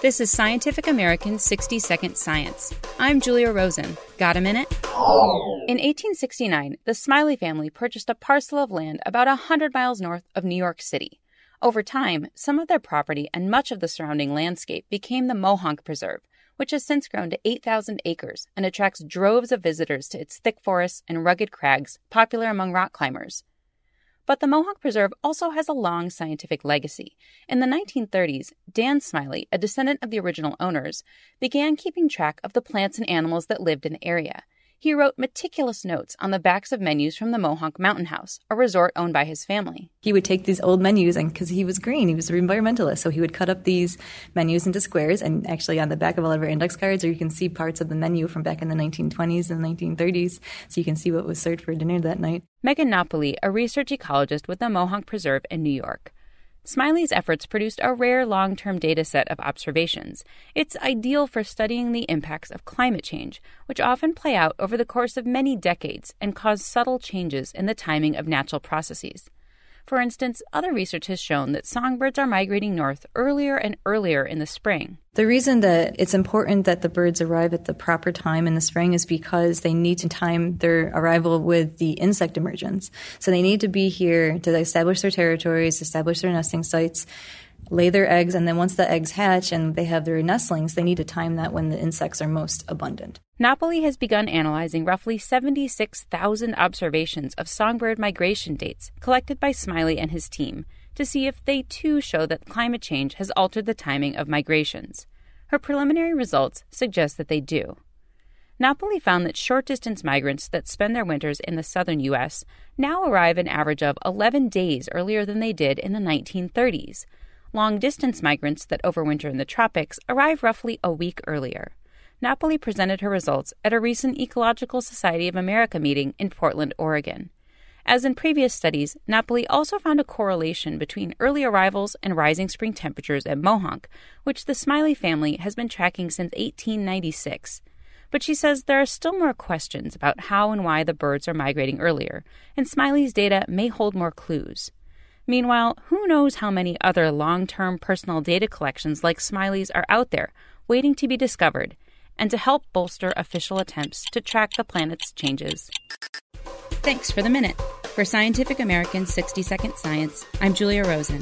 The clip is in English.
This is Scientific American 60 Second Science. I'm Julia Rosen. Got a minute? In 1869, the Smiley family purchased a parcel of land about 100 miles north of New York City. Over time, some of their property and much of the surrounding landscape became the Mohonk Preserve, which has since grown to 8,000 acres and attracts droves of visitors to its thick forests and rugged crags, popular among rock climbers. But the Mohonk Preserve also has a long scientific legacy. In the 1930s, Dan Smiley, a descendant of the original owners, began keeping track of the plants and animals that lived in the area. He wrote meticulous notes on the backs of menus from the Mohonk Mountain House, a resort owned by his family. He would take these old menus, and because he was green, he was an environmentalist, so he would cut up these menus into squares. And actually, on the back of all of our index cards, or you can see parts of the menu from back in the 1920s and 1930s, so you can see what was served for dinner that night. Megan Napoli, a research ecologist with the Mohonk Preserve in New York. Smiley's efforts produced a rare long term data set of observations. It's ideal for studying the impacts of climate change, which often play out over the course of many decades and cause subtle changes in the timing of natural processes. For instance, other research has shown that songbirds are migrating north earlier and earlier in the spring. The reason that it's important that the birds arrive at the proper time in the spring is because they need to time their arrival with the insect emergence. So they need to be here to establish their territories, establish their nesting sites, lay their eggs, and then once the eggs hatch and they have their nestlings, they need to time that when the insects are most abundant. Napoli has begun analyzing roughly 76,000 observations of songbird migration dates collected by Smiley and his team to see if they too show that climate change has altered the timing of migrations. Her preliminary results suggest that they do. Napoli found that short distance migrants that spend their winters in the southern U.S. now arrive an average of 11 days earlier than they did in the 1930s long distance migrants that overwinter in the tropics arrive roughly a week earlier. Napoli presented her results at a recent Ecological Society of America meeting in Portland, Oregon. As in previous studies, Napoli also found a correlation between early arrivals and rising spring temperatures at Mohonk, which the Smiley family has been tracking since 1896. But she says there are still more questions about how and why the birds are migrating earlier, and Smiley's data may hold more clues. Meanwhile, who knows how many other long term personal data collections like Smiley's are out there waiting to be discovered and to help bolster official attempts to track the planet's changes. Thanks for the minute. For Scientific American 60 Second Science, I'm Julia Rosen.